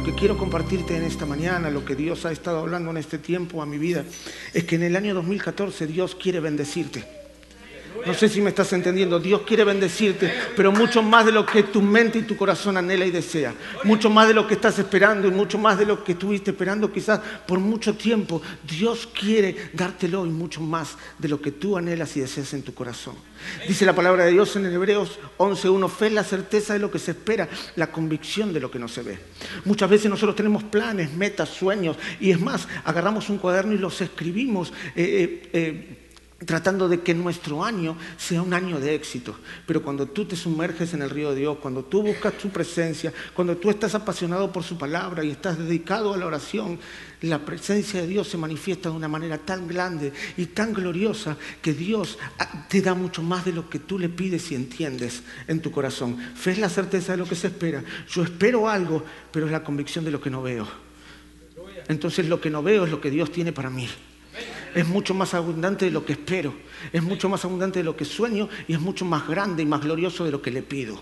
lo que quiero compartirte en esta mañana, lo que Dios ha estado hablando en este tiempo a mi vida, es que en el año 2014 Dios quiere bendecirte. No sé si me estás entendiendo. Dios quiere bendecirte, pero mucho más de lo que tu mente y tu corazón anhela y desea. Mucho más de lo que estás esperando y mucho más de lo que estuviste esperando quizás por mucho tiempo. Dios quiere dártelo y mucho más de lo que tú anhelas y deseas en tu corazón. Dice la palabra de Dios en Hebreos 11.1, fe es la certeza de lo que se espera, la convicción de lo que no se ve. Muchas veces nosotros tenemos planes, metas, sueños, y es más, agarramos un cuaderno y los escribimos. Eh, eh, eh, tratando de que nuestro año sea un año de éxito. Pero cuando tú te sumerges en el río de Dios, cuando tú buscas su presencia, cuando tú estás apasionado por su palabra y estás dedicado a la oración, la presencia de Dios se manifiesta de una manera tan grande y tan gloriosa que Dios ah, te da mucho más de lo que tú le pides y entiendes en tu corazón. Fe es la certeza de lo que se espera. Yo espero algo, pero es la convicción de lo que no veo. Entonces lo que no veo es lo que Dios tiene para mí es mucho más abundante de lo que espero, es mucho más abundante de lo que sueño y es mucho más grande y más glorioso de lo que le pido.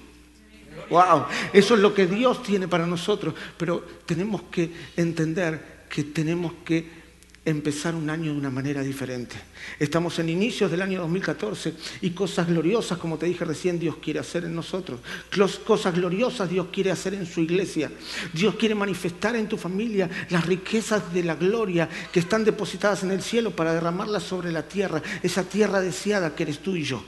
Wow, eso es lo que Dios tiene para nosotros, pero tenemos que entender que tenemos que empezar un año de una manera diferente. Estamos en inicios del año 2014 y cosas gloriosas, como te dije recién, Dios quiere hacer en nosotros. Cosas gloriosas Dios quiere hacer en su iglesia. Dios quiere manifestar en tu familia las riquezas de la gloria que están depositadas en el cielo para derramarlas sobre la tierra, esa tierra deseada que eres tú y yo.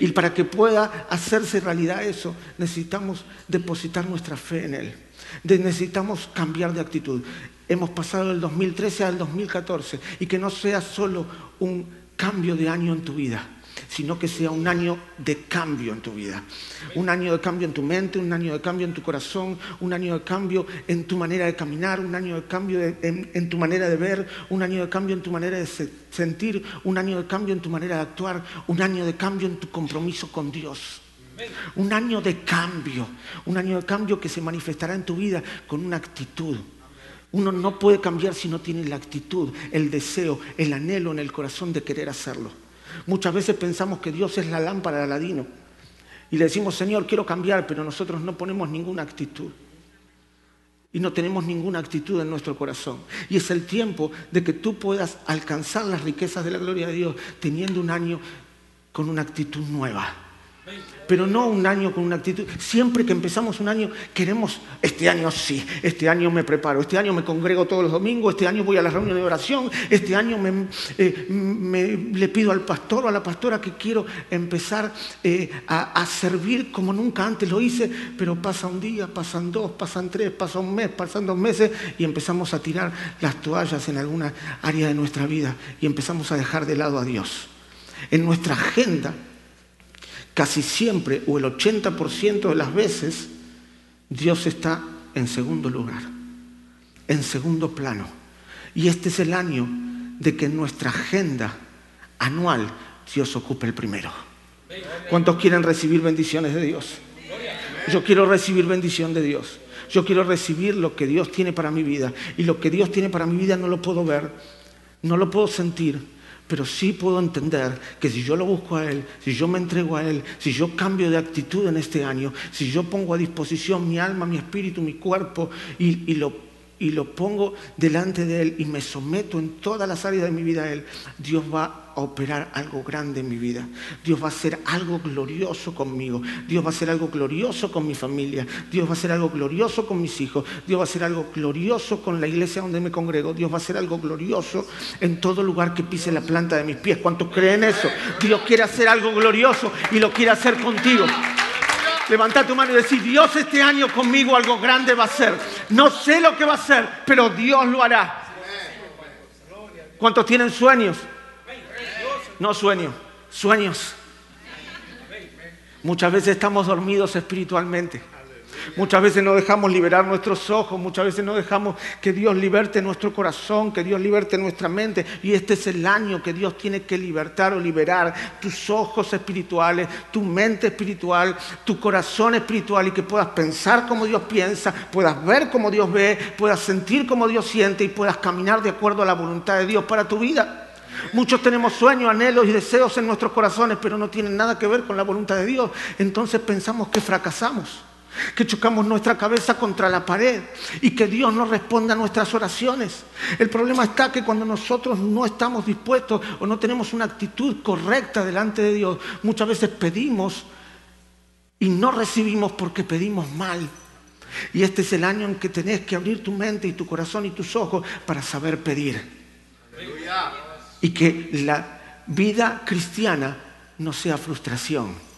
Y para que pueda hacerse realidad eso, necesitamos depositar nuestra fe en Él. necesitamos cambiar de actitud hemos pasado del 2013 al 2014 y que no sea solo un cambio de año en tu vida, sino que sea un año de cambio en tu vida. Un año de cambio en tu mente, un año de cambio en tu corazón, un año de cambio en tu manera de caminar, un año de cambio en, tu manera de ver, un año de cambio en tu manera de sentir, un año de cambio en tu manera de actuar, un año de cambio en tu compromiso con Dios. Un año de cambio, un año de cambio que se manifestará en tu vida con una actitud uno no puede cambiar si no tiene la actitud, el deseo, el anhelo en el corazón de querer hacerlo. Muchas veces pensamos que Dios es la lámpara de Aladino y le decimos, Señor, quiero cambiar, pero nosotros no ponemos ninguna actitud. Y no tenemos ninguna actitud en nuestro corazón. Y es el tiempo de que tú puedas alcanzar las riquezas de la gloria de Dios teniendo un año con una actitud nueva pero no un año con una actitud. Siempre que empezamos un año queremos, este año sí, este año me preparo, este año me congrego todos los domingos, este año voy a la reunión de oración, este año me, eh, le pido al pastor o a la pastora que quiero empezar eh, a, a, servir como nunca antes lo hice, pero pasa un día, pasan dos, pasan tres, pasa un mes, pasan dos meses y empezamos a tirar las toallas en alguna área de nuestra vida y empezamos a dejar de lado a Dios. En nuestra agenda casi siempre o el 80% de las veces Dios está en segundo lugar, en segundo plano. Y este es el año de que en nuestra agenda anual Dios ocupe el primero. ¿Cuántos quieren recibir bendiciones de Dios? Yo quiero recibir bendición de Dios. Yo quiero recibir lo que Dios tiene para mi vida. Y lo que Dios tiene para mi vida no lo puedo ver, no lo puedo sentir, pero sí puedo entender que si yo lo busco a Él, si yo me entrego a Él, si yo cambio de actitud en este año, si yo pongo a disposición mi alma, mi espíritu, mi cuerpo y, y lo y lo pongo delante de Él y me someto en todas las áreas de mi vida a Él, Dios va a operar algo grande en mi vida. Dios va a hacer algo glorioso conmigo. Dios va a hacer algo glorioso con mi familia. Dios va a hacer algo glorioso con mis hijos. Dios va a hacer algo glorioso con la iglesia donde me congrego. Dios va a hacer algo glorioso en todo lugar que pise la planta de mis pies. ¿Cuántos creen eso? Dios quiere hacer algo glorioso y lo quiere hacer contigo. Levanta tu mano y decir, Dios este año conmigo algo grande va a hacer. No sé lo que va a hacer, pero Dios lo hará. ¿Cuántos tienen sueños? No sueños, sueños. Muchas veces estamos dormidos espiritualmente. Muchas veces no dejamos liberar nuestros ojos, muchas veces no dejamos que Dios liberte nuestro corazón, que Dios liberte nuestra mente. Y este es el año que Dios tiene que libertar o liberar tus ojos espirituales, tu mente espiritual, tu corazón espiritual y que puedas pensar como Dios piensa, puedas ver como Dios ve, puedas sentir como Dios siente y puedas caminar de acuerdo a la voluntad de Dios para tu vida. Muchos tenemos sueños, anhelos y deseos en nuestros corazones, pero no tienen nada que ver con la voluntad de Dios. Entonces pensamos que fracasamos. Que chocamos nuestra cabeza contra la pared y que Dios no responda a nuestras oraciones. El problema está que cuando nosotros no estamos dispuestos o no tenemos una actitud correcta delante de Dios, muchas veces pedimos y no recibimos porque pedimos mal. Y este es el año en que tenés que abrir tu mente y tu corazón y tus ojos para saber pedir. Y que la vida cristiana no sea frustración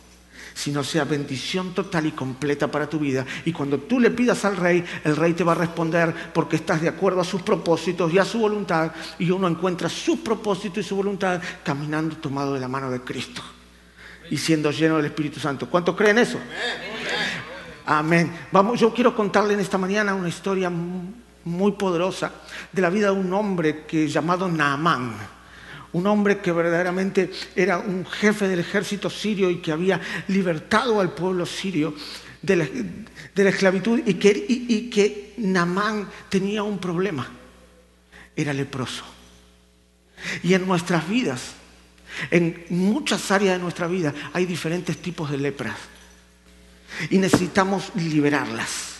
sino sea bendición total y completa para tu vida. Y cuando tú le pidas al rey, el rey te va a responder porque estás de acuerdo a sus propósitos y a su voluntad, y uno encuentra su propósito y su voluntad caminando tomado de la mano de Cristo y siendo lleno del Espíritu Santo. ¿Cuántos creen eso? Amén. Vamos, yo quiero contarle en esta mañana una historia muy poderosa de la vida de un hombre que llamado Naamán un hombre que verdaderamente era un jefe del ejército sirio y que había libertado al pueblo sirio de la, esclavitud y que, y, que Namán tenía un problema, era leproso. Y en nuestras vidas, en muchas áreas de nuestra vida, hay diferentes tipos de lepras y necesitamos liberarlas.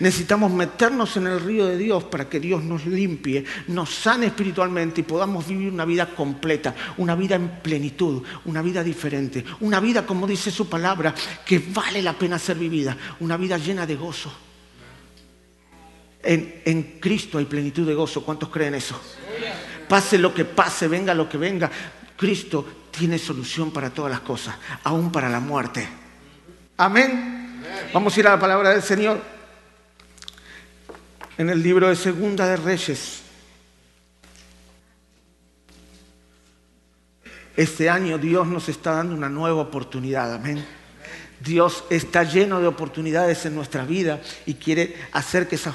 Necesitamos meternos en el río de Dios para que Dios nos limpie, nos sane espiritualmente y podamos vivir una vida completa, una vida en plenitud, una vida diferente, una vida, como dice su palabra, que vale la pena ser vivida, una vida llena de gozo. En, Cristo hay plenitud de gozo. ¿Cuántos creen eso? Pase lo que pase, venga lo que venga, Cristo tiene solución para todas las cosas, aún para la muerte. Amén. Vamos a ir a la palabra del Señor en el libro de Segunda de Reyes. Este año Dios nos está dando una nueva oportunidad, amén. Dios está lleno de oportunidades en nuestra vida y quiere hacer que esas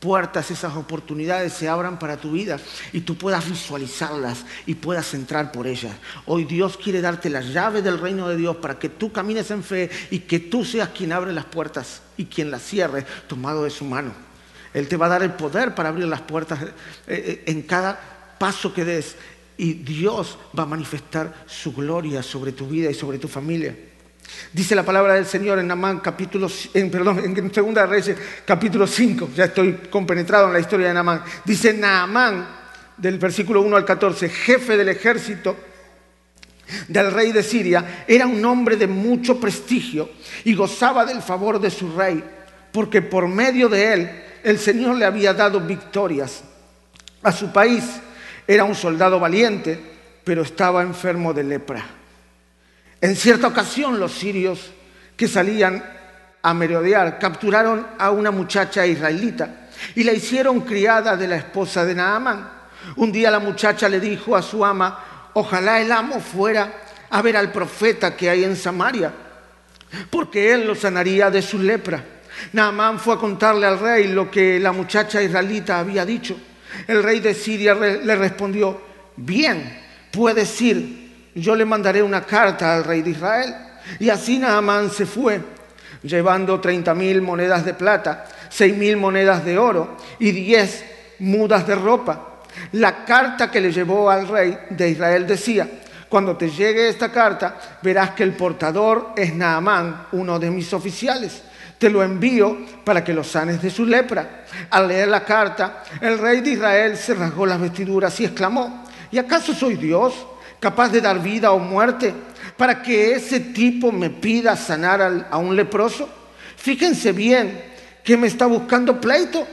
puertas, esas oportunidades se abran para tu vida y tú puedas visualizarlas y puedas entrar por ellas. Hoy Dios quiere darte la llave del reino de Dios para que tú camines en fe y que tú seas quien abre las puertas y quien las cierre tomado de su mano. Él te va a dar el poder para abrir las puertas eh, eh, en cada paso que des. Y Dios va a manifestar su gloria sobre tu vida y sobre tu familia. Dice la palabra del Señor en Namán capítulo, en, perdón, en Segunda Reyes capítulo 5. Ya estoy compenetrado en la historia de Namán. Dice Naamán, del versículo 1 al 14, jefe del ejército del rey de Siria, era un hombre de mucho prestigio y gozaba del favor de su rey, porque por medio de él el Señor le había dado victorias a su país. Era un soldado valiente, pero estaba enfermo de lepra. En cierta ocasión los sirios que salían a merodear capturaron a una muchacha israelita y la hicieron criada de la esposa de Naamán. Un día la muchacha le dijo a su ama, ojalá el amo fuera a ver al profeta que hay en Samaria, porque él lo sanaría de su lepra. Naamán fue a contarle al rey lo que la muchacha israelita había dicho. El rey de Siria le respondió, bien, puedes ir, yo le mandaré una carta al rey de Israel. Y así Naamán se fue, llevando treinta mil monedas de plata, seis mil monedas de oro y diez mudas de ropa. La carta que le llevó al rey de Israel decía, cuando te llegue esta carta, verás que el portador es Naamán, uno de mis oficiales te lo envío para que lo sanes de su lepra. Al leer la carta, el rey de Israel se rasgó las vestiduras y exclamó, ¿y acaso soy Dios capaz de dar vida o muerte para que ese tipo me pida sanar a un leproso? Fíjense bien que me está buscando pleito.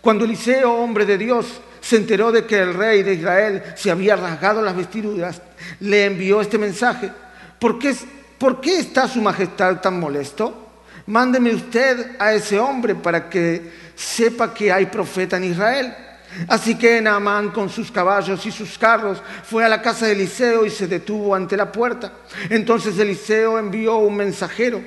Cuando Eliseo, hombre de Dios, se enteró de que el rey de Israel se había rasgado las vestiduras, le envió este mensaje. ¿Por qué, ¿Por qué está su majestad tan molesto? Mándeme usted a ese hombre para que sepa que hay profeta en Israel. Así que Naamán con sus caballos y sus carros fue a la casa de Eliseo y se detuvo ante la puerta. Entonces Eliseo envió un mensajero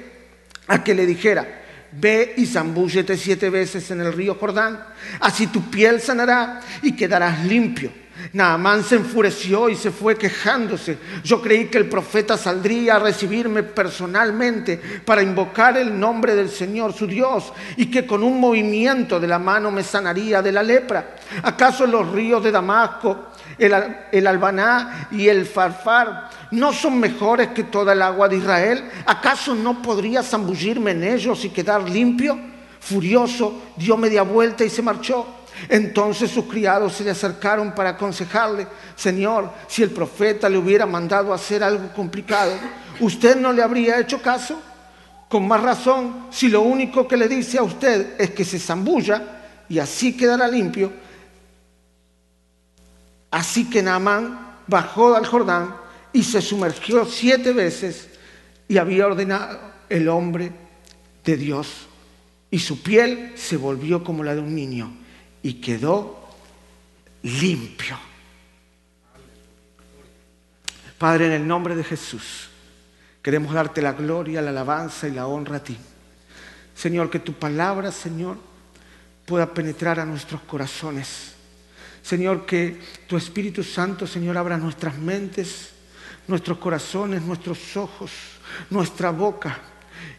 a que le dijera, ve y zambúllete siete veces en el río Jordán, así tu piel sanará y quedarás limpio. Naamán se enfureció y se fue quejándose. Yo creí que el profeta saldría a recibirme personalmente para invocar el nombre del Señor, su Dios, y que con un movimiento de la mano me sanaría de la lepra. ¿Acaso los ríos de Damasco, el, Albaná y el Farfar no son mejores que toda el agua de Israel? ¿Acaso no podría zambullirme en ellos y quedar limpio? Furioso, dio media vuelta y se marchó. Entonces sus criados se le acercaron para aconsejarle, Señor, si el profeta le hubiera mandado hacer algo complicado, ¿usted no le habría hecho caso? Con más razón, si lo único que le dice a usted es que se zambulla y así quedará limpio. Así que Naamán bajó al Jordán y se sumergió siete veces y había ordenado el hombre de Dios. Y su piel se volvió como la de un niño y quedó limpio. Padre, en el nombre de Jesús, queremos darte la gloria, la alabanza y la honra a ti. Señor, que tu palabra, Señor, pueda penetrar a nuestros corazones. Señor, que tu Espíritu Santo, Señor, abra nuestras mentes, nuestros corazones, nuestros ojos, nuestra boca,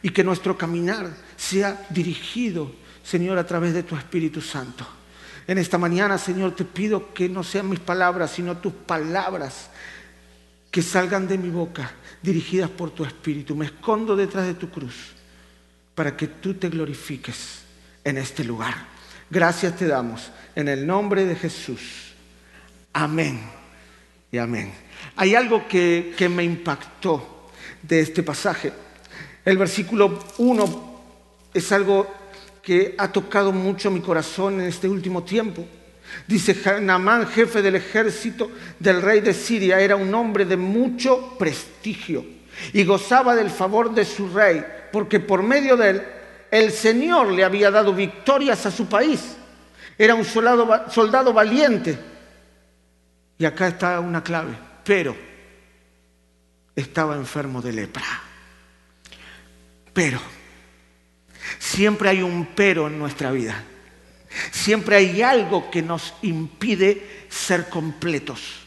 y que nuestro caminar sea dirigido, Señor, a través de tu Espíritu Santo. En esta mañana, Señor, te pido que no sean mis palabras, sino tus palabras que salgan de mi boca, dirigidas por tu Espíritu. Me escondo detrás de tu cruz para que tú te glorifiques en este lugar. Gracias te damos en el nombre de Jesús. Amén y amén. Hay algo que, que me impactó de este pasaje. El versículo 1 es algo que ha tocado mucho mi corazón en este último tiempo. Dice Naamán, jefe del ejército del rey de Siria, era un hombre de mucho prestigio y gozaba del favor de su rey, porque por medio de él el Señor le había dado victorias a su país. Era un soldado, soldado valiente. Y acá está una clave, pero estaba enfermo de lepra. Pero Siempre hay un pero en nuestra vida. Siempre hay algo que nos impide ser completos.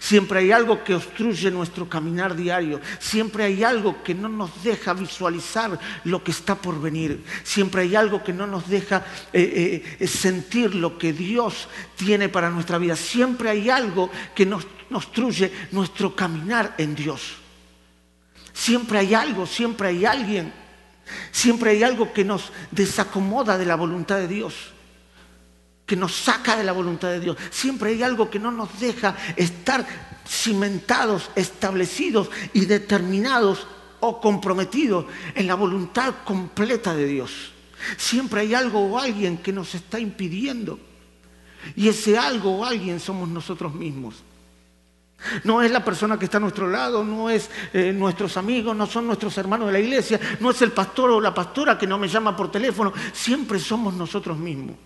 Siempre hay algo que obstruye nuestro caminar diario. Siempre hay algo que no nos deja visualizar lo que está por venir. Siempre hay algo que no nos deja eh, eh, sentir lo que Dios tiene para nuestra vida. Siempre hay algo que nos obstruye nuestro caminar en Dios. Siempre hay algo, siempre hay alguien Siempre hay algo que nos desacomoda de la voluntad de Dios, que nos saca de la voluntad de Dios. Siempre hay algo que no nos deja estar cimentados, establecidos y determinados o comprometidos en la voluntad completa de Dios. Siempre hay algo o alguien que nos está impidiendo. Y ese algo o alguien somos nosotros mismos. No es la persona que está a nuestro lado, no es eh, nuestros amigos, no son nuestros hermanos de la iglesia, no es el pastor o la pastora que no me llama por teléfono. Siempre somos nosotros mismos.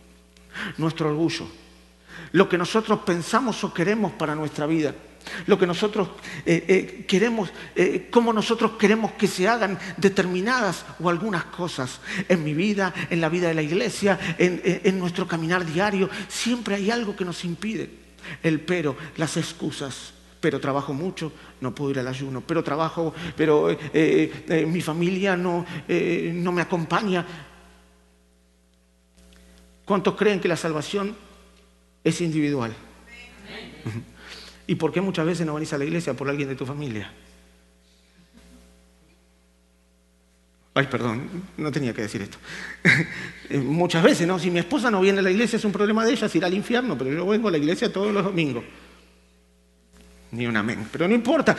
Nuestro orgullo. Lo que nosotros pensamos o queremos para nuestra vida. Lo que nosotros eh, eh, queremos, cómo nosotros queremos que se hagan determinadas o algunas cosas en mi vida, en la vida de la iglesia, en nuestro caminar diario. Siempre hay algo que nos impide. El pero, las excusas pero trabajo mucho, no puedo ir al ayuno, pero trabajo, pero eh, eh, eh, mi familia no, no me acompaña. ¿Cuántos creen que la salvación es individual? ¿Y por qué muchas veces no venís a la iglesia por alguien de tu familia? Ay, perdón, no tenía que decir esto. muchas veces, ¿no? Si mi esposa no viene a la iglesia es un problema de ella, se irá al infierno, pero yo vengo a la iglesia todos los domingos. Ni un amén. Pero no importa.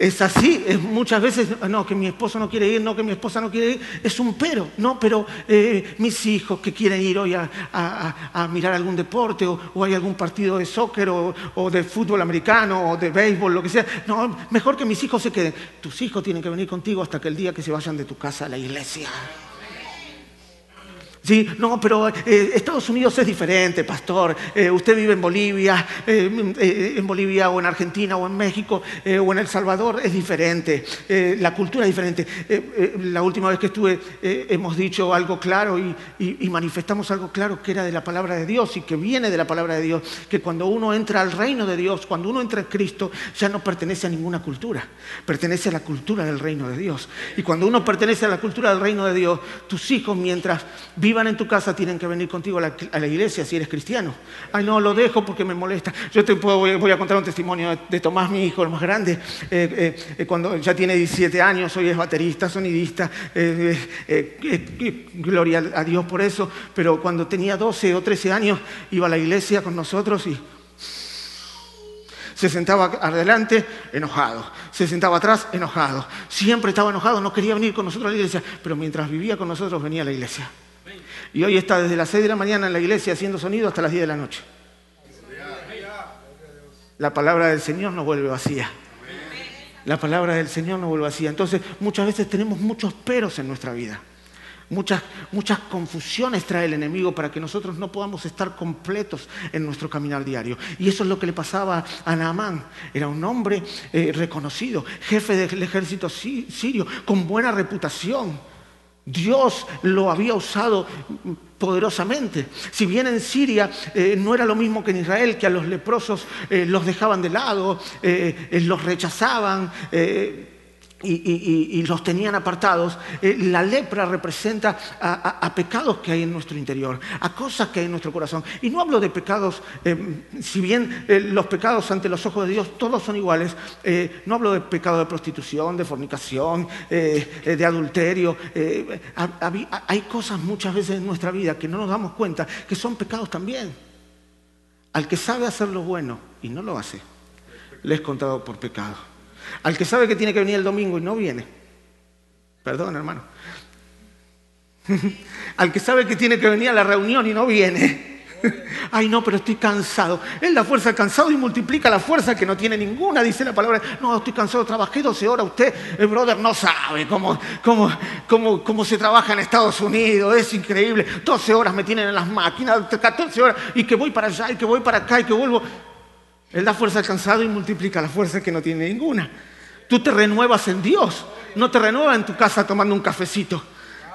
Es así. muchas veces, no, que mi esposo no quiere ir, no, que mi esposa no quiere ir. Es un pero. No, pero eh, mis hijos que quieren ir hoy a, mirar algún deporte o, hay algún partido de soccer o, o, de fútbol americano o de béisbol, lo que sea. No, mejor que mis hijos se queden. Tus hijos tienen que venir contigo hasta que el día que se vayan de tu casa a la iglesia. Sí, no, pero eh, Estados Unidos es diferente, pastor. Eh, usted vive en Bolivia, eh, en Bolivia o en Argentina o en México o en El Salvador, es diferente. la cultura es diferente. la última vez que estuve hemos dicho algo claro y, y, manifestamos algo claro que era de la palabra de Dios y que viene de la palabra de Dios, que cuando uno entra al reino de Dios, cuando uno entra en Cristo, ya no pertenece a ninguna cultura, pertenece a la cultura del reino de Dios. Y cuando uno pertenece a la cultura del reino de Dios, tus hijos mientras viven vivan en tu casa tienen que venir contigo a la, iglesia si eres cristiano. Ay, no, lo dejo porque me molesta. Yo te puedo, voy a contar un testimonio de Tomás, mi hijo, el más grande. Eh, eh, cuando ya tiene 17 años, hoy es baterista, sonidista. Eh, gloria a Dios por eso. Pero cuando tenía 12 o 13 años, iba a la iglesia con nosotros y se sentaba adelante, enojado. Se sentaba atrás, enojado. Siempre estaba enojado, no quería venir con nosotros a la iglesia, pero mientras vivía con nosotros venía a la iglesia. Y hoy está desde las 6 de la mañana en la iglesia haciendo sonido hasta las 10 de la noche. La palabra del Señor no vuelve vacía. La palabra del Señor no vuelve vacía. Entonces, muchas veces tenemos muchos peros en nuestra vida. Muchas, muchas confusiones trae el enemigo para que nosotros no podamos estar completos en nuestro caminar diario. Y eso es lo que le pasaba a Naamán. Era un hombre eh, reconocido, jefe del ejército sirio, con buena reputación Dios lo había usado poderosamente. Si bien en Siria eh, no era lo mismo que en Israel, que a los leprosos eh, los dejaban de lado, eh, los rechazaban y, los tenían apartados, eh, la lepra representa a, pecados que hay en nuestro interior, a cosas que hay en nuestro corazón. Y no hablo de pecados, eh, si bien eh, los pecados ante los ojos de Dios todos son iguales, no hablo de pecado de prostitución, de fornicación, de adulterio. hay cosas muchas veces en nuestra vida que no nos damos cuenta que son pecados también. Al que sabe hacer lo bueno y no lo hace, le es contado por pecado. Al que sabe que tiene que venir el domingo y no viene. Perdón, hermano. Al que sabe que tiene que venir a la reunión y no viene. Ay, no, pero estoy cansado. Es la fuerza cansado y multiplica la fuerza que no tiene ninguna, dice la palabra. No, estoy cansado, trabajé 12 horas. Usted, el brother, no sabe cómo, cómo, cómo, cómo se trabaja en Estados Unidos. Es increíble. 12 horas me tienen en las máquinas, 14 horas, y que voy para allá, y que voy para acá, y que vuelvo. Él da fuerza al cansado y multiplica la fuerza que no tiene ninguna. Tú te renuevas en Dios, no te renuevas en tu casa tomando un cafecito.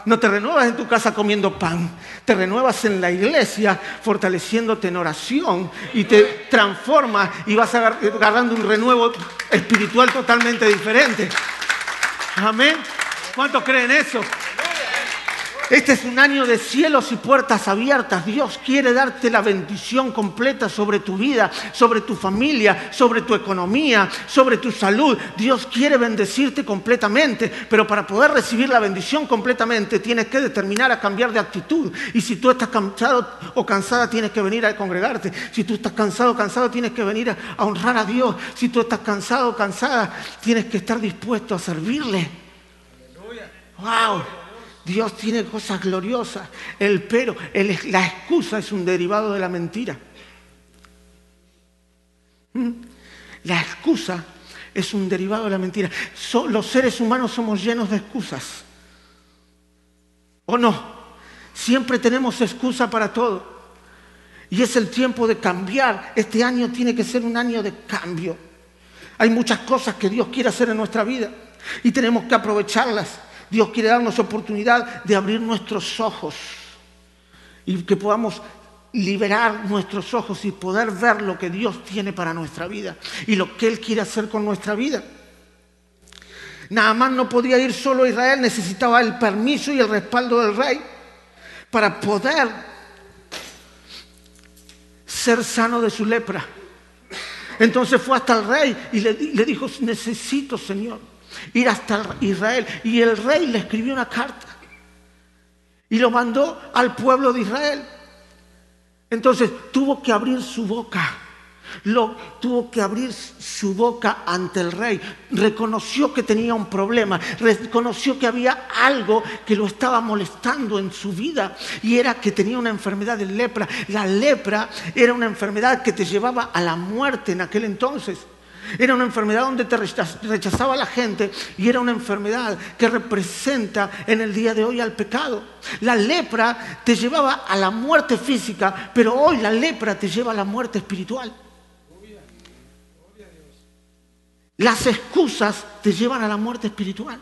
No te renuevas en tu casa comiendo pan, te renuevas en la iglesia fortaleciéndote en oración y te transformas y vas agarrando un renuevo espiritual totalmente diferente. Amén. ¿Cuántos creen eso? Este es un año de cielos y puertas abiertas. Dios quiere darte la bendición completa sobre tu vida, sobre tu familia, sobre tu economía, sobre tu salud. Dios quiere bendecirte completamente, pero para poder recibir la bendición completamente tienes que determinar a cambiar de actitud. Y si tú estás cansado o cansada, tienes que venir a congregarte. Si tú estás cansado o cansado, tienes que venir a, honrar a Dios. Si tú estás cansado o cansada, tienes que estar dispuesto a servirle. ¡Wow! Dios tiene cosas gloriosas. El pero, la excusa es un derivado de la mentira. ¿Mm? La excusa es un derivado de la mentira. los seres humanos somos llenos de excusas. ¿O no? Siempre tenemos excusa para todo. Y es el tiempo de cambiar. Este año tiene que ser un año de cambio. Hay muchas cosas que Dios quiere hacer en nuestra vida y tenemos que aprovecharlas. Dios quiere darnos oportunidad de abrir nuestros ojos y que podamos liberar nuestros ojos y poder ver lo que Dios tiene para nuestra vida y lo que Él quiere hacer con nuestra vida. más no podía ir solo a Israel, necesitaba el permiso y el respaldo del rey para poder ser sano de su lepra. Entonces fue hasta el rey y le dijo, necesito, Señor, ir hasta Israel. Y el rey le escribió una carta y lo mandó al pueblo de Israel. Entonces tuvo que abrir su boca. Lo, tuvo que abrir su boca ante el rey. Reconoció que tenía un problema. Reconoció que había algo que lo estaba molestando en su vida. Y era que tenía una enfermedad de lepra. La lepra era una enfermedad que te llevaba a la muerte en aquel entonces. Era una enfermedad donde te rechazaba la gente y era una enfermedad que representa en el día de hoy al pecado. La lepra te llevaba a la muerte física, pero hoy la lepra te lleva a la muerte espiritual. Las excusas te llevan a la muerte espiritual.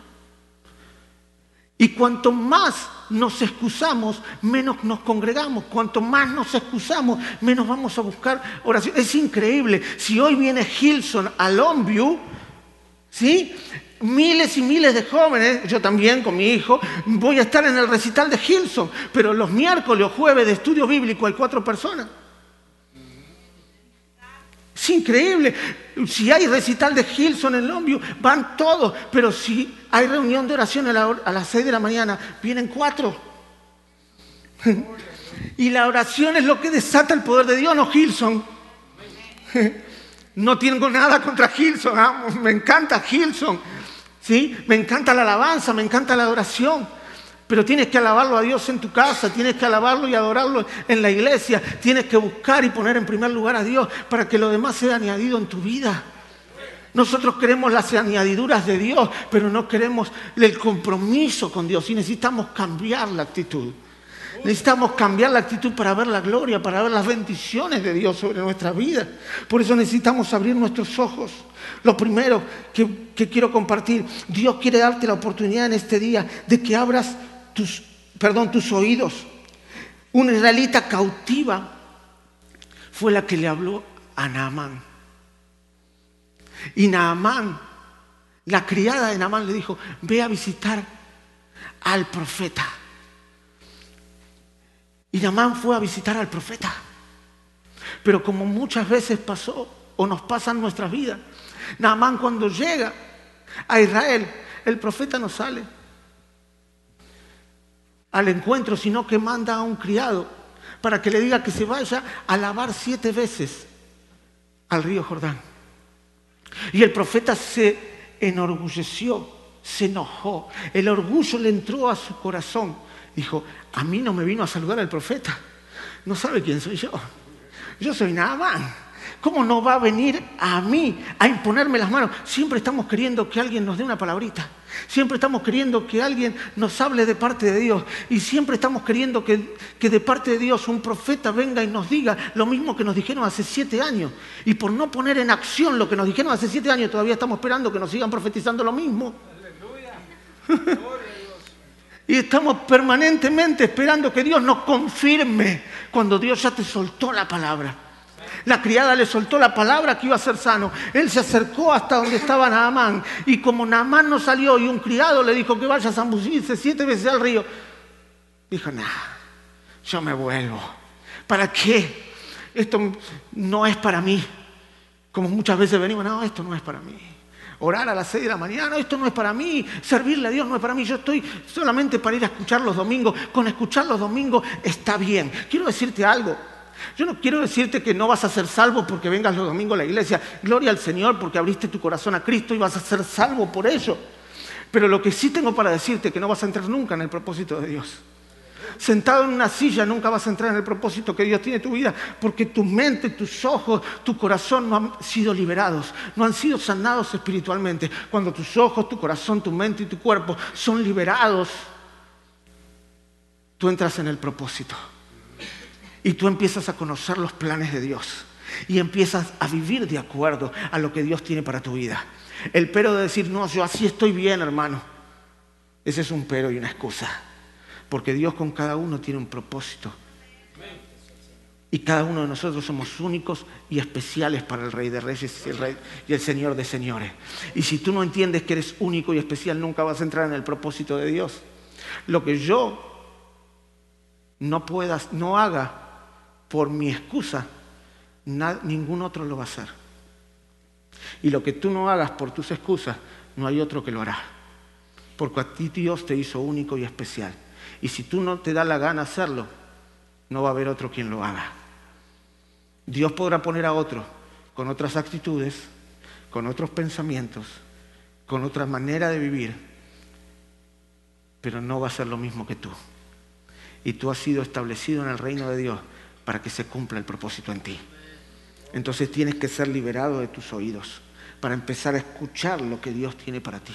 Y cuanto más nos excusamos, menos nos congregamos. Cuanto más nos excusamos, menos vamos a buscar oración. Es increíble. Si hoy viene Hilson a Longview, ¿sí? Miles y miles de jóvenes, yo también con mi hijo, voy a estar en el recital de Hilson, pero los miércoles o jueves de estudio bíblico hay cuatro personas. Es increíble. Si hay recital de Hilson en Longview, van todos. Pero si hay reunión de oración a, las 6 de la mañana, vienen cuatro. y la oración es lo que desata el poder de Dios, no Hilson. no tengo nada contra Hilson. ¿ah? Me encanta Hilson. ¿sí? Me encanta la alabanza, me encanta la oración. Pero tienes que alabarlo a Dios en tu casa, tienes que alabarlo y adorarlo en la iglesia, tienes que buscar y poner en primer lugar a Dios para que lo demás sea añadido en tu vida. Nosotros queremos las añadiduras de Dios, pero no queremos el compromiso con Dios y necesitamos cambiar la actitud. Necesitamos cambiar la actitud para ver la gloria, para ver las bendiciones de Dios sobre nuestra vida. Por eso necesitamos abrir nuestros ojos. Lo primero que, quiero compartir, Dios quiere darte la oportunidad en este día de que abras tus, perdón, tus oídos. Una israelita cautiva fue la que le habló a Naamán. Y Naamán, la criada de Naamán le dijo, ve a visitar al profeta. Y Naamán fue a visitar al profeta. Pero como muchas veces pasó o nos pasa en nuestras vidas, Naamán cuando llega a Israel, el profeta no sale al encuentro, sino que manda a un criado para que le diga que se vaya a lavar siete veces al río Jordán. Y el profeta se enorgulleció, se enojó, el orgullo le entró a su corazón. Dijo, a mí no me vino a saludar el profeta, no sabe quién soy yo. Yo soy Naamán. ¿Cómo no va a venir a mí a imponerme las manos? Siempre estamos queriendo que alguien nos dé una palabrita. Siempre estamos queriendo que alguien nos hable de parte de Dios. Y siempre estamos queriendo que, que, de parte de Dios un profeta venga y nos diga lo mismo que nos dijeron hace siete años. Y por no poner en acción lo que nos dijeron hace siete años, todavía estamos esperando que nos sigan profetizando lo mismo. y estamos permanentemente esperando que Dios nos confirme cuando Dios ya te soltó la palabra. La criada le soltó la palabra que iba a ser sano. Él se acercó hasta donde estaba Naamán. Y como Naamán no salió y un criado le dijo que vaya a zambullirse siete veces al río, dijo, nah, yo me vuelvo. ¿Para qué? Esto no es para mí. Como muchas veces venimos, no, esto no es para mí. Orar a las seis de la mañana, esto no es para mí. Servirle a Dios no es para mí. Yo estoy solamente para ir a escuchar los domingos. Con escuchar los domingos está bien. Quiero decirte algo. Yo no quiero decirte que no vas a ser salvo porque vengas los domingos a la iglesia. Gloria al Señor porque abriste tu corazón a Cristo y vas a ser salvo por ello. Pero lo que sí tengo para decirte es que no vas a entrar nunca en el propósito de Dios. Sentado en una silla nunca vas a entrar en el propósito que Dios tiene en tu vida, porque tu mente, tus ojos, tu corazón no han sido liberados, no han sido sanados espiritualmente. Cuando tus ojos, tu corazón, tu mente y tu cuerpo son liberados, tú entras en el propósito. Y tú empiezas a conocer los planes de Dios. Y empiezas a vivir de acuerdo a lo que Dios tiene para tu vida. El pero de decir, no, yo así estoy bien, hermano. Ese es un pero y una excusa. Porque Dios con cada uno tiene un propósito. Y cada uno de nosotros somos únicos y especiales para el Rey de Reyes y el, Señor de Señores. Y si tú no entiendes que eres único y especial, nunca vas a entrar en el propósito de Dios. Lo que yo no puedas, no haga por mi excusa, ningún otro lo va a hacer. Y lo que tú no hagas por tus excusas, no hay otro que lo hará. Porque a ti Dios te hizo único y especial. Y si tú no te da la gana hacerlo, no va a haber otro quien lo haga. Dios podrá poner a otro con otras actitudes, con otros pensamientos, con otra manera de vivir, pero no va a ser lo mismo que tú. Y tú has sido establecido en el reino de Dios para que se cumpla el propósito en ti. Entonces tienes que ser liberado de tus oídos. para empezar a escuchar lo que Dios tiene para ti.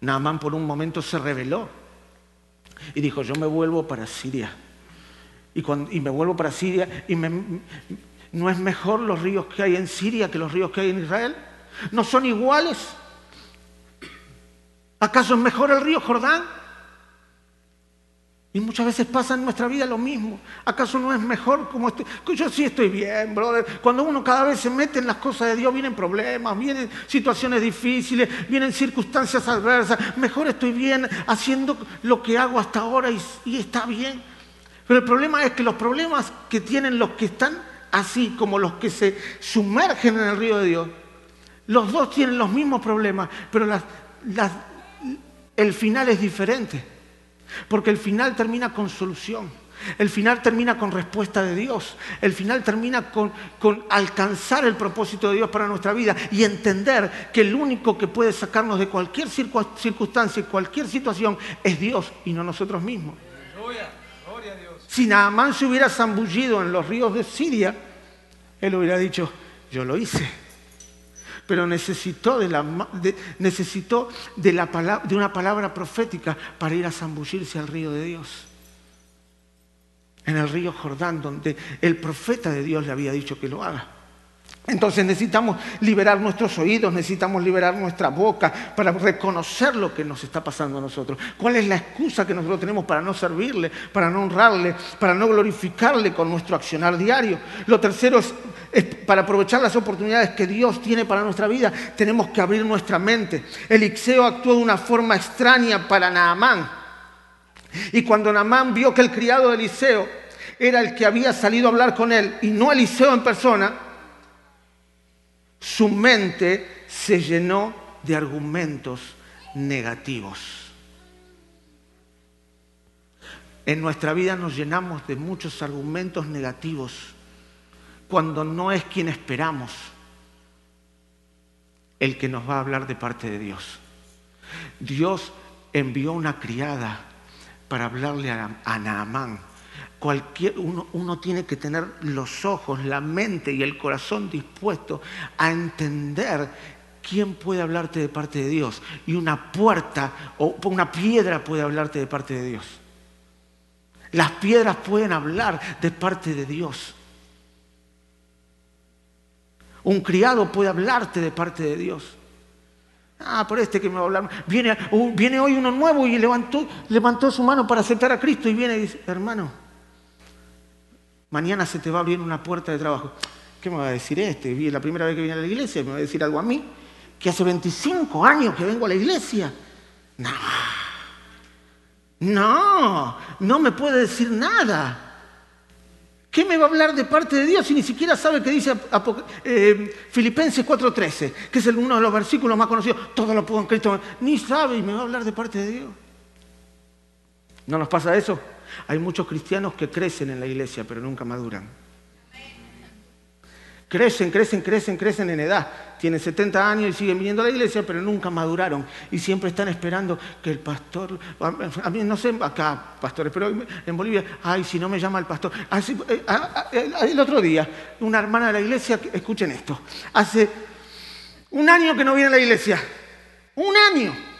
Naamán por un momento se rebeló y dijo, yo me vuelvo para Siria. Y, cuando, y me vuelvo para Siria y ¿no es mejor los ríos que hay en Siria que los ríos que hay en Israel? ¿No son iguales? ¿Acaso es mejor el río Jordán? Y muchas veces pasa en nuestra vida lo mismo. ¿Acaso no es mejor como estoy? Yo sí estoy bien, brother. Cuando uno cada vez se mete en las cosas de Dios, vienen problemas, vienen situaciones difíciles, vienen circunstancias adversas. Mejor estoy bien haciendo lo que hago hasta ahora y, está bien. Pero el problema es que los problemas que tienen los que están así como los que se sumergen en el río de Dios, los dos tienen los mismos problemas, pero el final es diferente. Porque el final termina con solución. El final termina con respuesta de Dios. El final termina con, alcanzar el propósito de Dios para nuestra vida y entender que el único que puede sacarnos de cualquier circunstancia y cualquier situación es Dios y no nosotros mismos. Si Naamán se hubiera zambullido en los ríos de Siria, él hubiera dicho, yo lo hice pero necesitó de, la, necesitó de, una palabra profética para ir a zambullirse al río de Dios. En el río Jordán, donde el profeta de Dios le había dicho que lo haga. Entonces necesitamos liberar nuestros oídos, necesitamos liberar nuestra boca para reconocer lo que nos está pasando a nosotros. ¿Cuál es la excusa que nosotros tenemos para no servirle, para no honrarle, para no glorificarle con nuestro accionar diario? Lo tercero es, para aprovechar las oportunidades que Dios tiene para nuestra vida, tenemos que abrir nuestra mente. Elixeo actuó de una forma extraña para Naamán. Y cuando Naamán vio que el criado de Eliseo era el que había salido a hablar con él y no Eliseo en persona, su mente se llenó de argumentos negativos. En nuestra vida nos llenamos de muchos argumentos negativos cuando no es quien esperamos el que nos va a hablar de parte de Dios. Dios envió una criada para hablarle a, Naamán uno, tiene que tener los ojos, la mente y el corazón dispuestos a entender quién puede hablarte de parte de Dios. Y una puerta o una piedra puede hablarte de parte de Dios. Las piedras pueden hablar de parte de Dios. Un criado puede hablarte de parte de Dios. Ah, por este que me va a hablar. Viene, uh, hoy uno nuevo y levantó, levantó su mano para aceptar a Cristo y viene y dice, hermano, Mañana se te va a abrir una puerta de trabajo. ¿Qué me va a decir este? La primera vez que viene a la iglesia me va a decir algo a mí. Que hace 25 años que vengo a la iglesia. No. No, no me puede decir nada. ¿Qué me va a hablar de parte de Dios si ni siquiera sabe qué dice eh, Filipenses 4:13, que es uno de los versículos más conocidos? Todo lo puedo en Cristo. Ni sabe y me va a hablar de parte de Dios. ¿No nos pasa eso? Hay muchos cristianos que crecen en la iglesia, pero nunca maduran. Crecen, crecen, crecen, crecen en edad. Tienen 70 años y siguen viniendo a la iglesia, pero nunca maduraron. Y siempre están esperando que el pastor, a mí no sé acá, pastores, pero en Bolivia, ay, si no me llama el pastor. Eh, el otro día, una hermana de la iglesia, escuchen esto, hace un año que no viene a la iglesia. Un año.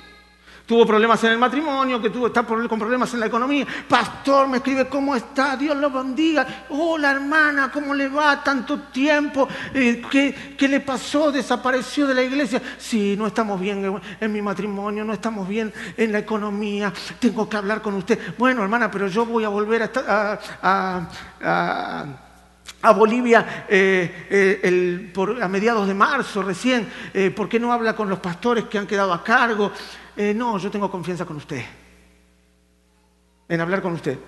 Tuvo problemas en el matrimonio, que tuvo estar con problemas en la economía. Pastor, me escribe, ¿cómo está? Dios lo bendiga. Hola, hermana, ¿cómo le va? Tanto tiempo. Eh, ¿qué, le pasó? ¿Desapareció de la iglesia? Sí, no estamos bien en mi matrimonio, no estamos bien en la economía. Tengo que hablar con usted. Bueno, hermana, pero yo voy a volver a, a, Bolivia eh, eh, a mediados de marzo recién. ¿Por qué no habla con los pastores que han quedado a cargo? Eh, no, yo tengo confianza con usted, en hablar con usted.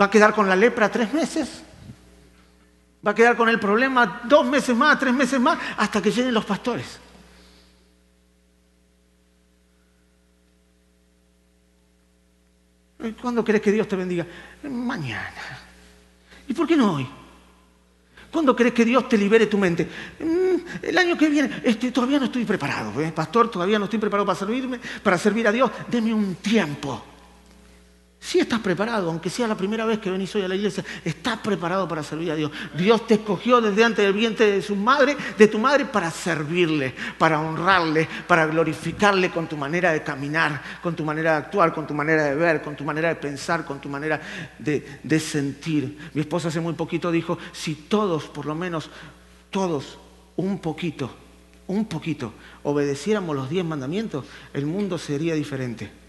¿Va a quedar con la lepra tres meses? ¿Va a quedar con el problema dos meses más, tres meses más, hasta que lleguen los pastores? ¿Cuándo crees que Dios te bendiga? Mañana. ¿Y por qué no hoy? ¿Cuándo crees que Dios te libere tu mente? Mm, el año que viene, este, todavía no estoy preparado, ¿eh? pastor, todavía no estoy preparado para servirme, para servir a Dios. Deme un tiempo. Si estás preparado, aunque sea la primera vez que venís hoy a la iglesia, estás preparado para servir a Dios. Dios te escogió desde antes del vientre de su madre, de tu madre, para servirle, para honrarle, para glorificarle con tu manera de caminar, con tu manera de actuar, con tu manera de ver, con tu manera de pensar, con tu manera de, de sentir. Mi esposa hace muy poquito dijo, si todos, por lo menos todos, un poquito, un poquito, obedeciéramos los diez mandamientos, el mundo sería diferente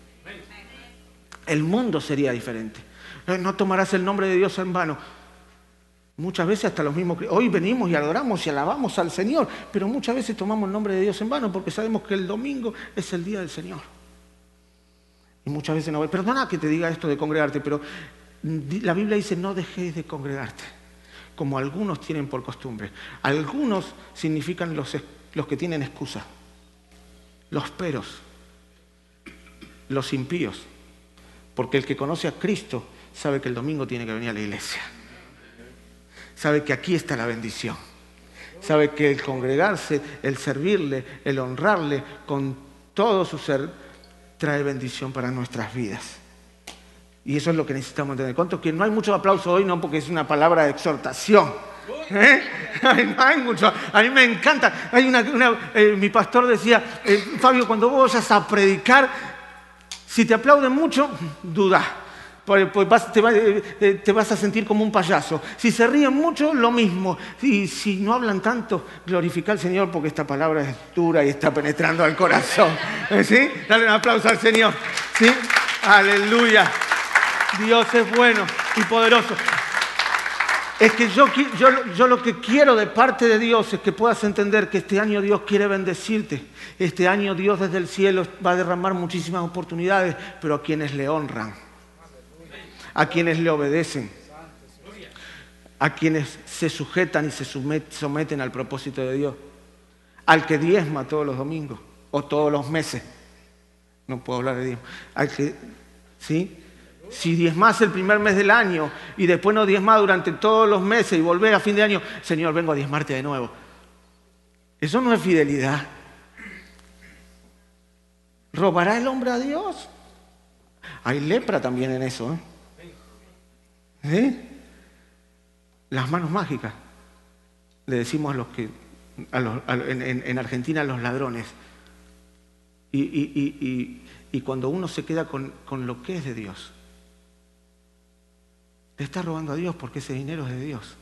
el mundo sería diferente. No tomarás el nombre de Dios en vano. Muchas veces hasta los mismos... Hoy venimos y adoramos y alabamos al Señor, pero muchas veces tomamos el nombre de Dios en vano porque sabemos que el domingo es el día del Señor. Y muchas veces no... Perdona que te diga esto de congregarte, pero la Biblia dice no dejéis de congregarte, como algunos tienen por costumbre. Algunos significan los, los que tienen excusa, los peros, los impíos. Porque el que conoce a Cristo sabe que el domingo tiene que venir a la iglesia. Sabe que aquí está la bendición. Sabe que el congregarse, el servirle, el honrarle con todo su ser, trae bendición para nuestras vidas. Y eso es lo que necesitamos entender. ¿Cuánto que no hay mucho aplauso hoy? No, porque es una palabra de exhortación. ¿Eh? No hay mucho. A mí me encanta. Hay eh, mi pastor decía, eh, Fabio, cuando vos vayas a predicar, si te aplauden mucho, duda. Pues te vas a sentir como un payaso. Si se ríen mucho, lo mismo. Y si no hablan tanto, glorifica al Señor porque esta palabra es dura y está penetrando al corazón. ¿Eh? ¿Sí? Dale un aplauso al Señor. ¿Sí? Aleluya. Dios es bueno y poderoso. Es que yo, lo que quiero de parte de Dios es que puedas entender que este año Dios quiere bendecirte. Este año Dios desde el cielo va a derramar muchísimas oportunidades, pero a quienes le honran, a quienes le obedecen, a quienes se sujetan y se someten al propósito de Dios, al que diezma todos los domingos o todos los meses. No puedo hablar de diezma. Al que, ¿sí? Si diezmas el primer mes del año y después no diezmas durante todos los meses y volver a fin de año, Señor, vengo a diezmarte de nuevo. Eso no es fidelidad. ¿Robará el hombre a Dios? Hay lepra también en eso. ¿eh? Las manos mágicas. Le decimos a los que, en, Argentina, a los ladrones. Y, cuando uno se queda con, con lo que es de Dios, le está robando a Dios porque ese dinero es de Dios.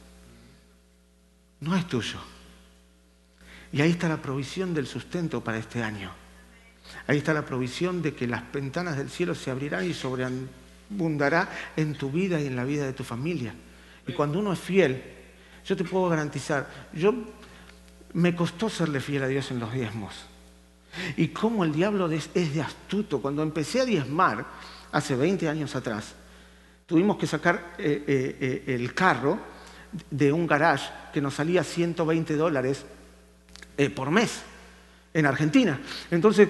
No es tuyo. Y ahí está la provisión del sustento para este año. Ahí está la provisión de que las ventanas del cielo se abrirán y sobreabundará en tu vida y en la vida de tu familia. Y cuando uno es fiel, yo te puedo garantizar, yo me costó serle fiel a Dios en los diezmos. Y cómo el diablo es de astuto. Cuando empecé a diezmar, hace 20 años atrás, tuvimos que sacar eh, eh, eh, el carro de un garage que nos salía 120 dólares por mes en Argentina. Entonces,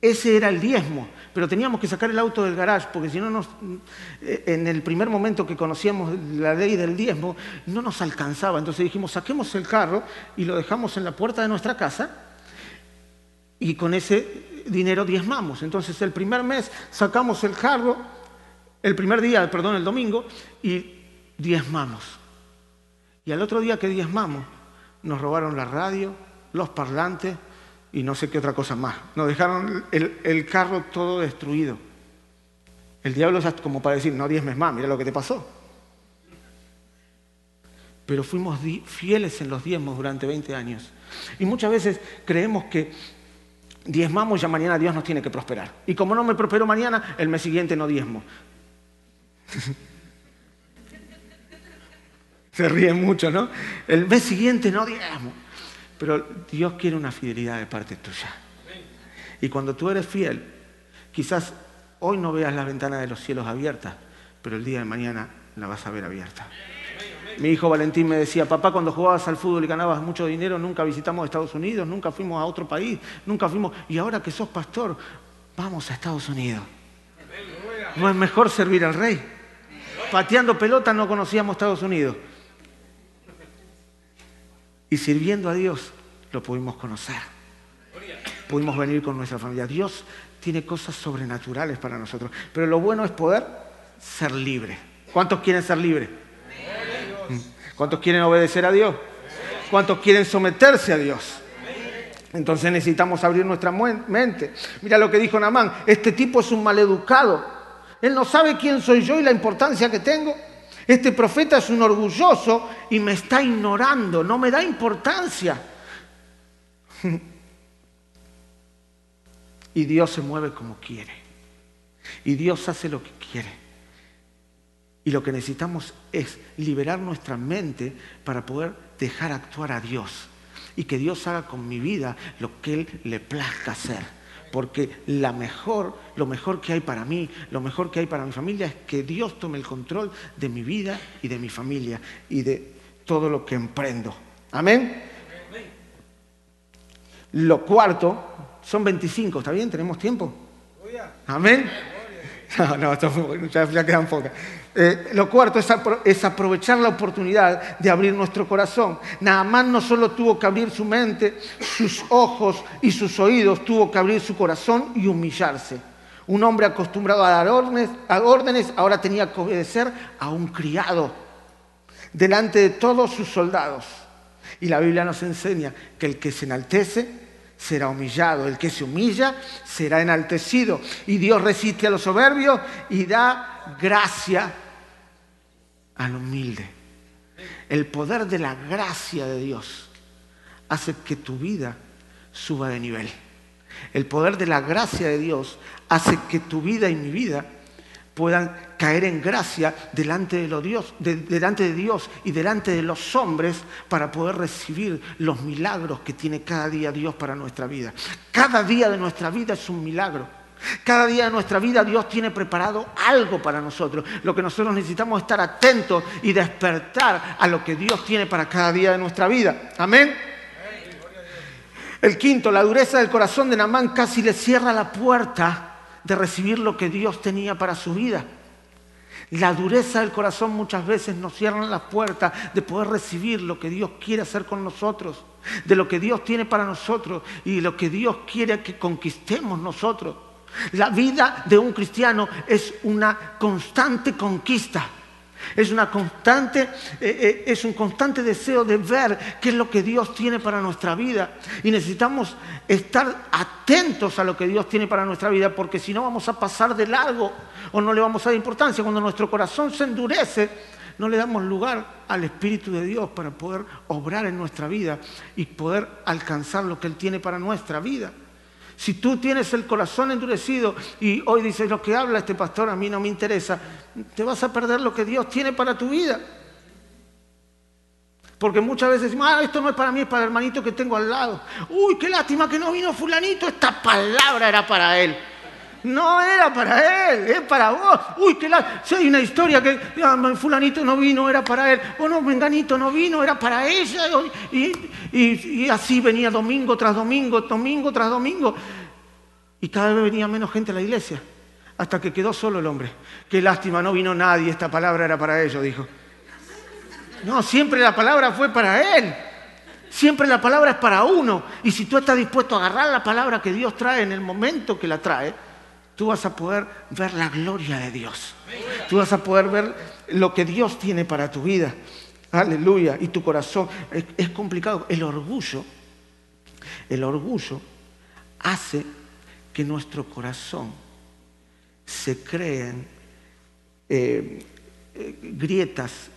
ese era el diezmo, pero teníamos que sacar el auto del garage porque si no nos, en el primer momento que conocíamos la ley del diezmo, no nos alcanzaba. Entonces dijimos, saquemos el carro y lo dejamos en la puerta de nuestra casa y con ese dinero diezmamos. Entonces el primer mes sacamos el carro el primer día, perdón, el domingo, y diezmamos. Y al otro día que diezmamos, nos robaron la radio, los parlantes y no sé qué otra cosa más. Nos dejaron el, carro todo destruido. El diablo es como para decir, no diezmes más, mira lo que te pasó. Pero fuimos fieles en los diezmos durante 20 años. Y muchas veces creemos que diezmamos ya mañana Dios nos tiene que prosperar. Y como no me prospero mañana, el mes siguiente no diezmo. Se ríe mucho, ¿no? El mes siguiente no digamos. Pero Dios quiere una fidelidad de parte tuya. Y cuando tú eres fiel, quizás hoy no veas la ventana de los cielos abiertas, pero el día de mañana la vas a ver abierta. Mi hijo Valentín me decía, papá, cuando jugabas al fútbol y ganabas mucho dinero, nunca visitamos Estados Unidos, nunca fuimos a otro país, nunca fuimos... Y ahora que sos pastor, vamos a Estados Unidos. ¿No es mejor servir al rey? Pateando pelota no conocíamos Estados Unidos. Y sirviendo a Dios lo pudimos conocer. pudimos venir con nuestra familia. Dios tiene cosas sobrenaturales para nosotros, pero lo bueno es poder ser libre. ¿Cuántos quieren ser libres? ¿Cuántos quieren obedecer a Dios? ¿Cuántos quieren someterse a Dios? Entonces necesitamos abrir nuestra mente. Mira lo que dijo Namán, este tipo es un maleducado. Él no sabe quién soy yo y la importancia que tengo. Este profeta es un orgulloso y me está ignorando, no me da importancia. Y Dios se mueve como quiere. Y Dios hace lo que quiere. Y lo que necesitamos es liberar nuestra mente para poder dejar actuar a Dios. Y que Dios haga con mi vida lo que Él le plazca hacer porque la mejor, lo mejor que hay para mí, lo mejor que hay para mi familia es que Dios tome el control de mi vida y de mi familia y de todo lo que emprendo. Amén. Lo cuarto, son 25, ¿está bien? ¿Tenemos tiempo? Amén. No, no, ya, ya quedan pocas. Eh, lo cuarto es, aprovechar la oportunidad de abrir nuestro corazón. Naamán no solo tuvo que abrir su mente, sus ojos y sus oídos, tuvo que abrir su corazón y humillarse. Un hombre acostumbrado a dar órdenes, órdenes ahora tenía que obedecer a un criado delante de todos sus soldados. Y la Biblia nos enseña que el que se enaltece será humillado, el que se humilla será enaltecido. Y Dios resiste a los soberbios y da gracia al humilde. El poder de la gracia de Dios hace que tu vida suba de nivel. El poder de la gracia de Dios hace que tu vida y mi vida puedan caer en gracia delante de, Dios, delante de Dios y delante de los hombres para poder recibir los milagros que tiene cada día Dios para nuestra vida. Cada día de nuestra vida es un milagro. Cada día de nuestra vida Dios tiene preparado algo para nosotros. Lo que nosotros necesitamos es estar atentos y despertar a lo que Dios tiene para cada día de nuestra vida. Amén. El quinto, la dureza del corazón de Namán casi le cierra la puerta de recibir lo que Dios tenía para su vida. La dureza del corazón muchas veces nos cierra las puertas de poder recibir lo que Dios quiere hacer con nosotros, de lo que Dios tiene para nosotros y lo que Dios quiere que conquistemos nosotros. La vida de un cristiano es una constante conquista. Es, una constante, eh, eh, es un constante deseo de ver qué es lo que Dios tiene para nuestra vida. Y necesitamos estar atentos a lo que Dios tiene para nuestra vida, porque si no vamos a pasar de largo o no le vamos a dar importancia. Cuando nuestro corazón se endurece, no le damos lugar al Espíritu de Dios para poder obrar en nuestra vida y poder alcanzar lo que Él tiene para nuestra vida. Si tú tienes el corazón endurecido y hoy dices lo que habla este pastor a mí no me interesa, te vas a perder lo que Dios tiene para tu vida. Porque muchas veces decimos, ah, esto no es para mí, es para el hermanito que tengo al lado. Uy, qué lástima que no vino fulanito, esta palabra era para él. No era para él, es para vos. Uy, qué lástima. Si hay una historia que ah, fulanito no vino, era para él. O no, menganito no vino, era para ella. y así venía domingo tras domingo, domingo tras domingo. Y cada vez venía menos gente a la iglesia. Hasta que quedó solo el hombre. Qué lástima, no vino nadie, esta palabra era para ellos, dijo. No, siempre la palabra fue para Él. Siempre la palabra es para uno. Y si tú estás dispuesto a agarrar la palabra que Dios trae en el momento que la trae, tú vas a poder ver la gloria de Dios. Tú vas a poder ver lo que Dios tiene para tu vida. Aleluya. Y tu corazón. Es, complicado. El orgullo, el orgullo hace que nuestro corazón se creen eh, eh, grietas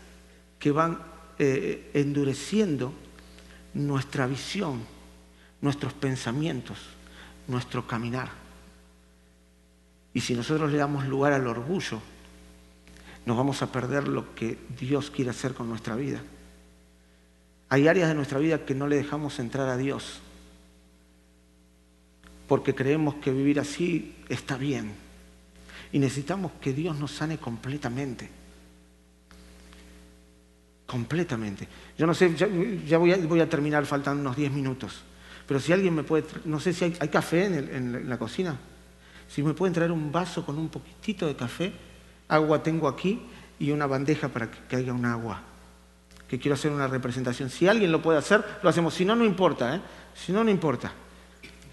que van eh, endureciendo nuestra visión, nuestros pensamientos, nuestro caminar. Y si nosotros le damos lugar al orgullo, nos vamos a perder lo que Dios quiere hacer con nuestra vida. Hay áreas de nuestra vida que no le dejamos entrar a Dios porque creemos que vivir así está bien. Y necesitamos que Dios nos sane completamente completamente. Yo no sé, ya, voy, a, terminar, faltan unos 10 minutos. Pero si alguien me puede, no sé si hay, café en, la cocina. Si me pueden traer un vaso con un poquitito de café, agua tengo aquí y una bandeja para que, haya un agua. Que quiero hacer una representación. Si alguien lo puede hacer, lo hacemos. Si no, no importa. ¿eh? Si no, no importa.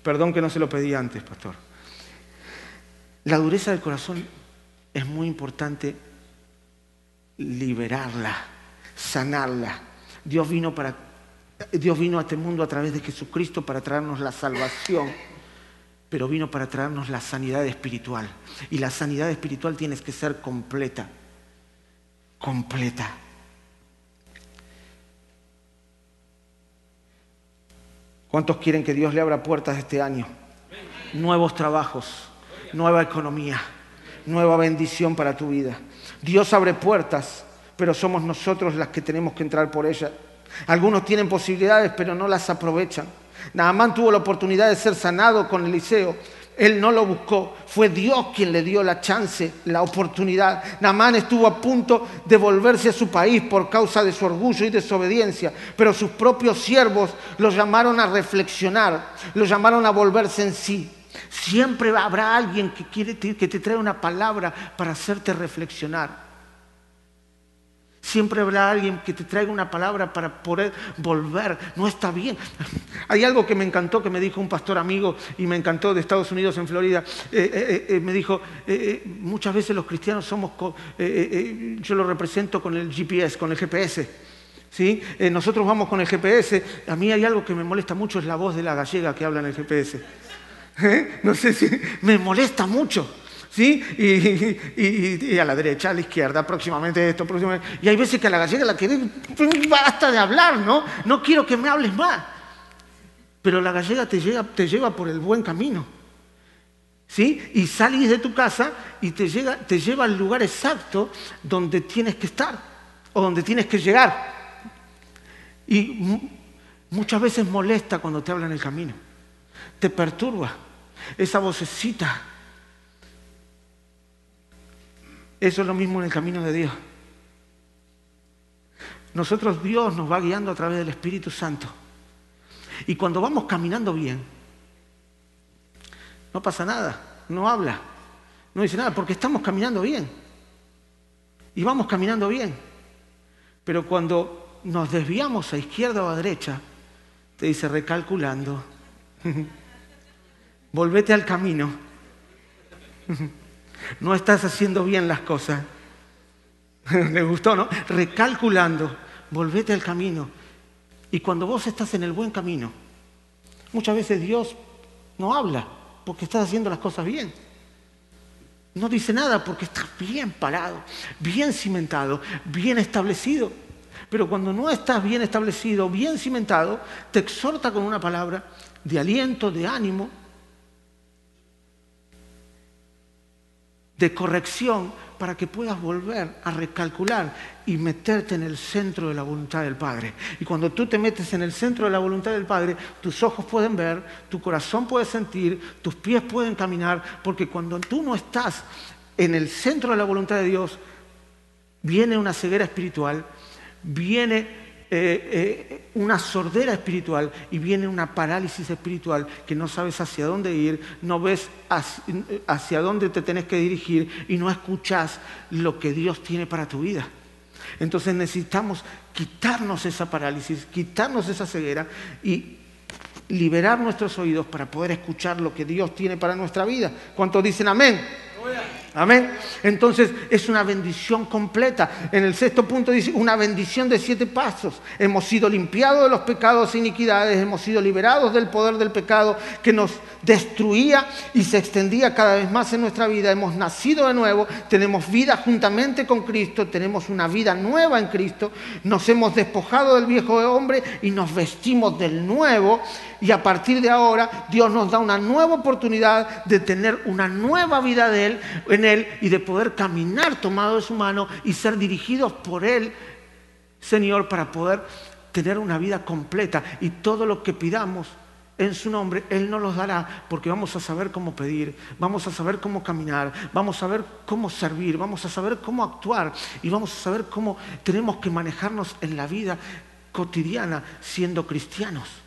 Perdón que no se lo pedí antes, pastor. La dureza del corazón es muy importante liberarla, sanarla. Dios vino, para, Dios vino a este mundo a través de Jesucristo para traernos la salvación, pero vino para traernos la sanidad espiritual. Y la sanidad espiritual tiene que ser completa, completa. ¿Cuántos quieren que Dios le abra puertas este año? Nuevos trabajos, nueva economía, nueva bendición para tu vida. Dios abre puertas, pero somos nosotros las que tenemos que entrar por ellas. Algunos tienen posibilidades, pero no las aprovechan. Naamán tuvo la oportunidad de ser sanado con Eliseo. Él no lo buscó, fue Dios quien le dio la chance, la oportunidad. Naamán estuvo a punto de volverse a su país por causa de su orgullo y desobediencia, pero sus propios siervos lo llamaron a reflexionar, lo llamaron a volverse en sí. Siempre habrá alguien que, quiere, que te trae una palabra para hacerte reflexionar. Siempre habrá alguien que te traiga una palabra para poder volver. No está bien. Hay algo que me encantó, que me dijo un pastor amigo y me encantó de Estados Unidos en Florida. Eh, eh, eh, me dijo, muchas veces los cristianos somos, yo lo represento con el GPS, con el GPS. ¿sí? nosotros vamos con el GPS. A mí hay algo que me molesta mucho, es la voz de la gallega que habla en el GPS. No sé si me molesta mucho. ¿Sí? Y, a la derecha, a la izquierda, próximamente esto, próximamente. Y hay veces que a la gallega la quiere, basta de hablar, ¿no? No quiero que me hables más. Pero la gallega te, te lleva por el buen camino. ¿Sí? Y salís de tu casa y te, llega, te lleva al lugar exacto donde tienes que estar o donde tienes que llegar. Y muchas veces molesta cuando te hablan el camino. Te perturba esa vocecita Eso es lo mismo en el camino de Dios. Nosotros Dios nos va guiando a través del Espíritu Santo. Y cuando vamos caminando bien, no pasa nada, no habla, no dice nada, porque estamos caminando bien. Y vamos caminando bien. Pero cuando nos desviamos a izquierda o a derecha, te dice recalculando, volvete al camino. no estás haciendo bien las cosas. ¿Le gustó, no? Recalculando, volvete al camino. Y cuando vos estás en el buen camino, muchas veces Dios no habla porque estás haciendo las cosas bien. No dice nada porque estás bien parado, bien cimentado, bien establecido. Pero cuando no estás bien establecido, bien cimentado, te exhorta con una palabra de aliento, de ánimo, de corrección para que puedas volver a recalcular y meterte en el centro de la voluntad del Padre. Y cuando tú te metes en el centro de la voluntad del Padre, tus ojos pueden ver, tu corazón puede sentir, tus pies pueden caminar, porque cuando tú no estás en el centro de la voluntad de Dios, viene una ceguera espiritual, viene eh, eh, una sordera espiritual y viene una parálisis espiritual que no sabes hacia dónde ir, no ves hacia, dónde te tenés que dirigir y no escuchas lo que Dios tiene para tu vida. Entonces necesitamos quitarnos esa parálisis, quitarnos esa ceguera y liberar nuestros oídos para poder escuchar lo que Dios tiene para nuestra vida. ¿Cuántos dicen amén? Amén. Entonces es una bendición completa. En el sexto punto dice, una bendición de siete pasos. Hemos sido limpiados de los pecados e iniquidades, hemos sido liberados del poder del pecado que nos destruía y se extendía cada vez más en nuestra vida. Hemos nacido de nuevo, tenemos vida juntamente con Cristo, tenemos una vida nueva en Cristo, nos hemos despojado del viejo hombre y nos vestimos del nuevo y a partir de ahora Dios nos da una nueva oportunidad de tener una nueva vida de Él, Él y de poder caminar tomado de su mano y ser dirigidos por Él, Señor, para poder tener una vida completa y todo lo que pidamos en su nombre, Él nos los dará porque vamos a saber cómo pedir, vamos a saber cómo caminar, vamos a saber cómo servir, vamos a saber cómo actuar y vamos a saber cómo tenemos que manejarnos en la vida cotidiana siendo cristianos.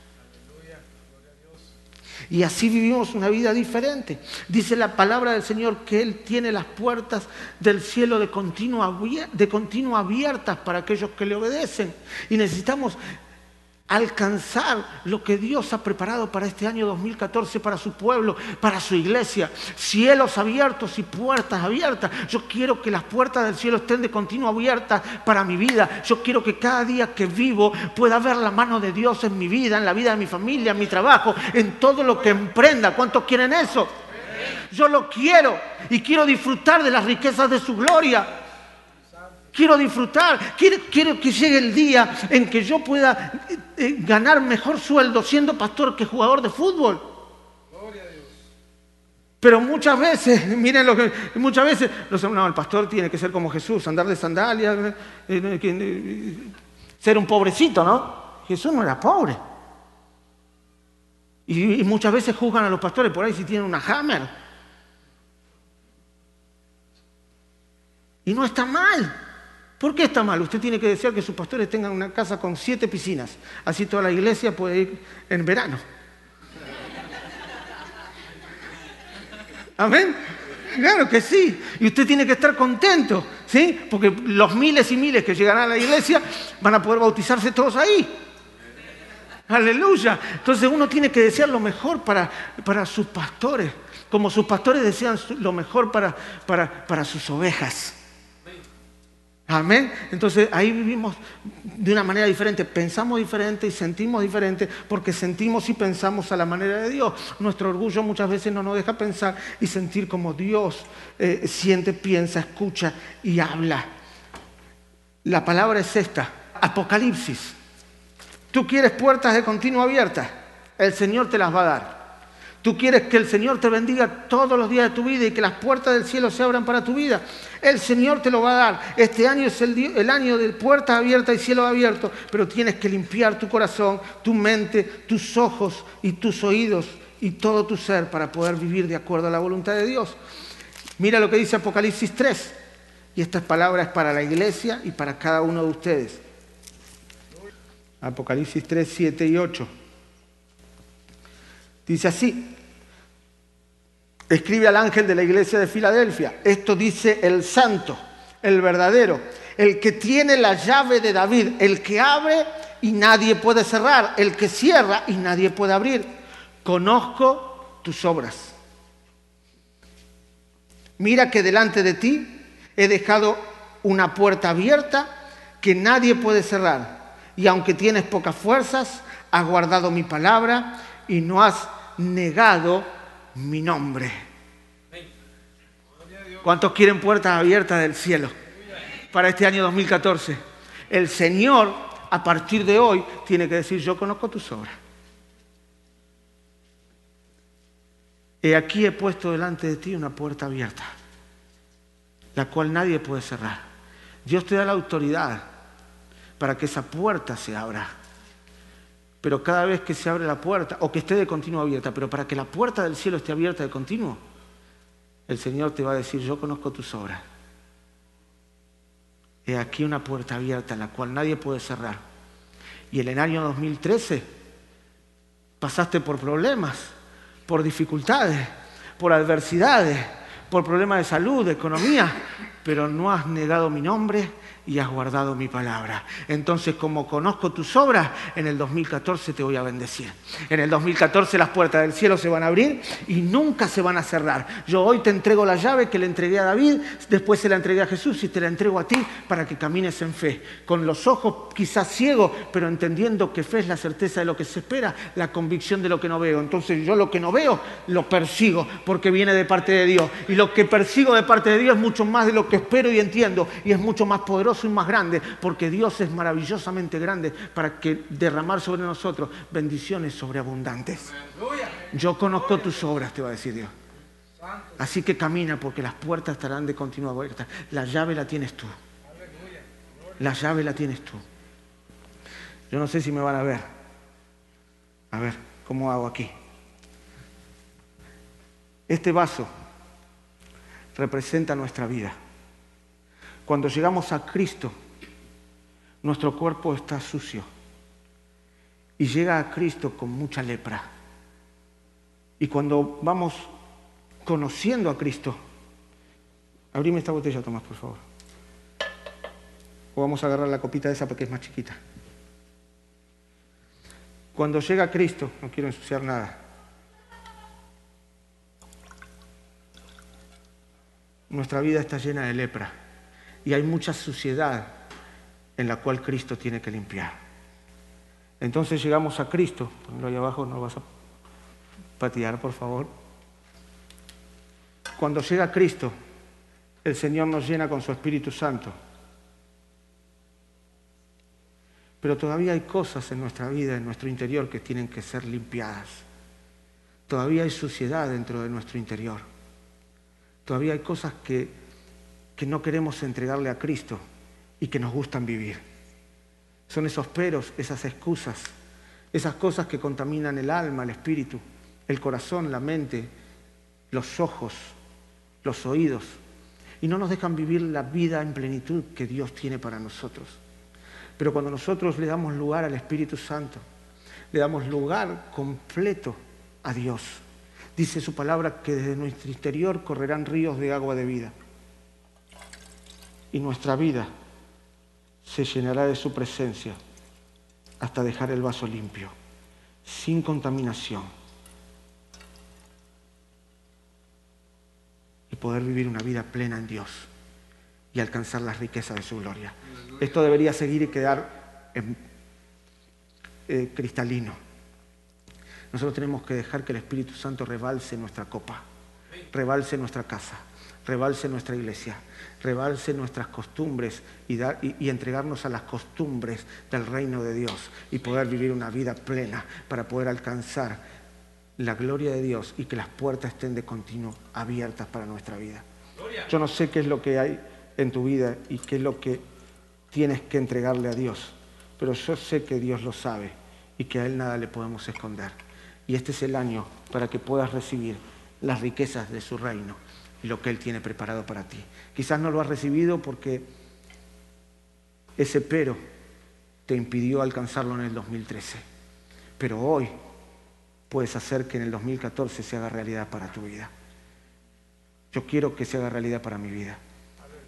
Y así vivimos una vida diferente. Dice la palabra del Señor que Él tiene las puertas del cielo de continuo, de abiertas para aquellos que le obedecen. Y necesitamos alcanzar lo que Dios ha preparado para este año 2014, para su pueblo, para su iglesia. Cielos abiertos y puertas abiertas. Yo quiero que las puertas del cielo estén de continuo abiertas para mi vida. Yo quiero que cada día que vivo pueda ver la mano de Dios en mi vida, en la vida de mi familia, en mi trabajo, en todo lo que emprenda. ¿Cuántos quieren eso? Yo lo quiero y quiero disfrutar de las riquezas de su gloria. Quiero disfrutar, quiero, que llegue el día en que yo pueda eh, eh, ganar mejor sueldo siendo pastor que jugador de fútbol. Pero muchas veces, miren lo que, muchas veces, no, el pastor tiene que ser como Jesús, andar de sandalias, eh, ser un pobrecito, ¿no? Jesús no era pobre. Y, y, muchas veces juzgan a los pastores por ahí si tienen una hammer. Y no está mal. ¿Por qué está mal? Usted tiene que desear que sus pastores tengan una casa con siete piscinas. Así toda la iglesia puede ir en verano. Amén. Claro que sí. Y usted tiene que estar contento, ¿sí? Porque los miles y miles que llegarán a la iglesia van a poder bautizarse todos ahí. Aleluya. Entonces uno tiene que desear lo mejor para, para sus pastores, como sus pastores desean lo mejor para, para, para sus ovejas. Amén. Entonces ahí vivimos de una manera diferente, pensamos diferente y sentimos diferente porque sentimos y pensamos a la manera de Dios. Nuestro orgullo muchas veces no nos deja pensar y sentir como Dios eh, siente, piensa, escucha y habla. La palabra es esta, Apocalipsis. Tú quieres puertas de continuo abiertas, el Señor te las va a dar. Tú quieres que el Señor te bendiga todos los días de tu vida y que las puertas del cielo se abran para tu vida. El Señor te lo va a dar. Este año es el, año de puertas abiertas y cielo abierto, pero tienes que limpiar tu corazón, tu mente, tus ojos y tus oídos y todo tu ser para poder vivir de acuerdo a la voluntad de Dios. Mira lo que dice Apocalipsis 3. Y estas palabras para la iglesia y para cada uno de ustedes. Apocalipsis 3, 7 y 8. Dice así, escribe al ángel de la iglesia de Filadelfia, esto dice el santo, el verdadero, el que tiene la llave de David, el que abre y nadie puede cerrar, el que cierra y nadie puede abrir. Conozco tus obras. Mira que delante de ti he dejado una puerta abierta que nadie puede cerrar. Y aunque tienes pocas fuerzas, has guardado mi palabra y no has negado mi nombre. ¿Cuántos quieren puertas abiertas del cielo para este año 2014? El Señor, a partir de hoy, tiene que decir, yo conozco tus obras. Y aquí he puesto delante de ti una puerta abierta, la cual nadie puede cerrar. Dios te da la autoridad para que esa puerta se abra pero cada vez que se abre la puerta, o que esté de continuo abierta, pero para que la puerta del cielo esté abierta de continuo, el Señor te va a decir, yo conozco tus obras. He aquí una puerta abierta la cual nadie puede cerrar. Y en el año 2013 pasaste por problemas, por dificultades, por adversidades, por problemas de salud, de economía, pero no has negado mi nombre y has guardado mi palabra. Entonces, como conozco tus obras, en el 2014 te voy a bendecir. En el 2014 las puertas del cielo se van a abrir y nunca se van a cerrar. Yo hoy te entrego la llave que le entregué a David, después se la entregué a Jesús y te la entrego a ti para que camines en fe. Con los ojos quizás ciegos, pero entendiendo que fe es la certeza de lo que se espera, la convicción de lo que no veo. Entonces yo lo que no veo lo persigo porque viene de parte de Dios. Y lo que persigo de parte de Dios es mucho más de lo que espero y entiendo y es mucho más poderoso y más grande, porque Dios es maravillosamente grande para que derramar sobre nosotros bendiciones sobreabundantes. Yo conozco tus obras, te va a decir Dios. Así que camina porque las puertas estarán de continua abiertas. La llave la tienes tú. La llave la tienes tú. Yo no sé si me van a ver. A ver, ¿cómo hago aquí? Este vaso representa nuestra vida. Cuando llegamos a Cristo, nuestro cuerpo está sucio y llega a Cristo con mucha lepra. Y cuando vamos conociendo a Cristo, abrime esta botella, Tomás, por favor. O vamos a agarrar la copita de esa porque es más chiquita. Cuando llega Cristo, no quiero ensuciar nada, nuestra vida está llena de lepra y hay mucha suciedad en la cual Cristo tiene que limpiar. Entonces llegamos a Cristo, ponlo ahí abajo, no vas a patear, por favor. Cuando llega Cristo, el Señor nos llena con su Espíritu Santo. Pero todavía hay cosas en nuestra vida, en nuestro interior, que tienen que ser limpiadas. Todavía hay suciedad dentro de nuestro interior. Todavía hay cosas que, que no queremos entregarle a Cristo y que nos gustan vivir. Son esos peros, esas excusas, esas cosas que contaminan el alma, el espíritu, el corazón, la mente, los ojos, los oídos, y no nos dejan vivir la vida en plenitud que Dios tiene para nosotros. Pero cuando nosotros le damos lugar al Espíritu Santo, le damos lugar completo a Dios, dice su palabra que desde nuestro interior correrán ríos de agua de vida. Y nuestra vida se llenará de su presencia hasta dejar el vaso limpio, sin contaminación. Y poder vivir una vida plena en Dios y alcanzar las riquezas de su gloria. Esto debería seguir y quedar eh, cristalino. Nosotros tenemos que dejar que el Espíritu Santo rebalse nuestra copa, rebalse nuestra casa, rebalse nuestra iglesia, rebalse nuestras costumbres y, y, entregarnos a las costumbres del reino de Dios y poder vivir una vida plena para poder alcanzar la gloria de Dios y que las puertas estén de continuo abiertas para nuestra vida. Yo no sé qué es lo que hay en tu vida y qué es lo que tienes que entregarle a Dios, pero yo sé que Dios lo sabe y que a Él nada le podemos esconder. Y este es el año para que puedas recibir las riquezas de su reino y lo que Él tiene preparado para ti. Quizás no lo has recibido porque ese pero te impidió alcanzarlo en el 2013. Pero hoy puedes hacer que en el 2014 se haga realidad para tu vida. Yo quiero que se haga realidad para mi vida.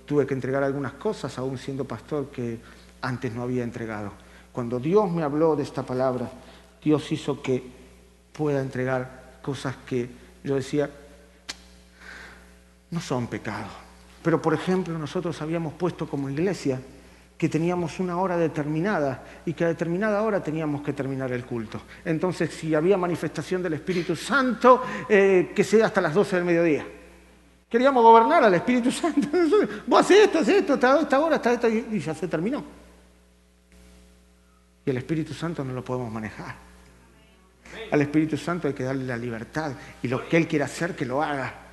Tuve que entregar algunas cosas, aún siendo pastor, que antes no había entregado. Cuando Dios me habló de esta palabra, Dios hizo que pueda entregar cosas que yo decía, no son pecados. Pero, por ejemplo, nosotros habíamos puesto como iglesia que teníamos una hora determinada y que a determinada hora teníamos que terminar el culto. Entonces, si había manifestación del Espíritu Santo, eh, que sea hasta las 12 del mediodía. Queríamos gobernar al Espíritu Santo. Vos haces esto, haces esto, hasta esta hora, hasta esta, y ya se terminó. Y el Espíritu Santo no lo podemos manejar. Al Espíritu Santo hay que darle la libertad y lo que Él quiera hacer, que lo haga.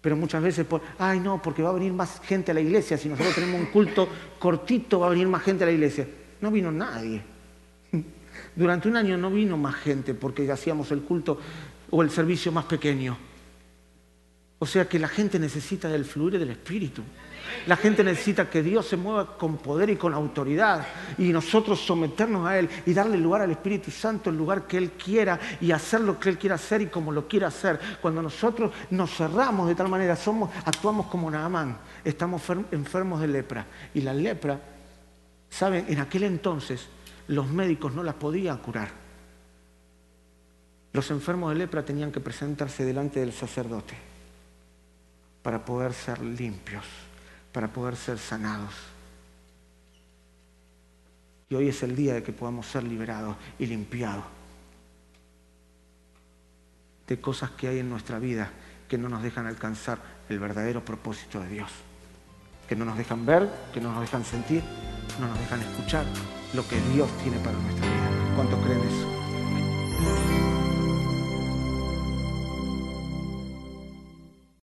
Pero muchas veces, ay no, porque va a venir más gente a la iglesia, si nosotros tenemos un culto cortito, va a venir más gente a la iglesia. No vino nadie. Durante un año no vino más gente porque hacíamos el culto o el servicio más pequeño. O sea que la gente necesita del fluir del Espíritu. La gente necesita que Dios se mueva con poder y con autoridad y nosotros someternos a Él y darle lugar al Espíritu Santo, el lugar que Él quiera y hacer lo que Él quiera hacer y como lo quiera hacer. Cuando nosotros nos cerramos de tal manera, somos, actuamos como Naamán, estamos enfermos de lepra. Y la lepra, ¿saben? En aquel entonces los médicos no la podían curar. Los enfermos de lepra tenían que presentarse delante del sacerdote para poder ser limpios para poder ser sanados. Y hoy es el día de que podamos ser liberados y limpiados de cosas que hay en nuestra vida que no nos dejan alcanzar el verdadero propósito de Dios. Que no nos dejan ver, que no nos dejan sentir, no nos dejan escuchar lo que Dios tiene para nuestra vida. ¿Cuántos creen eso?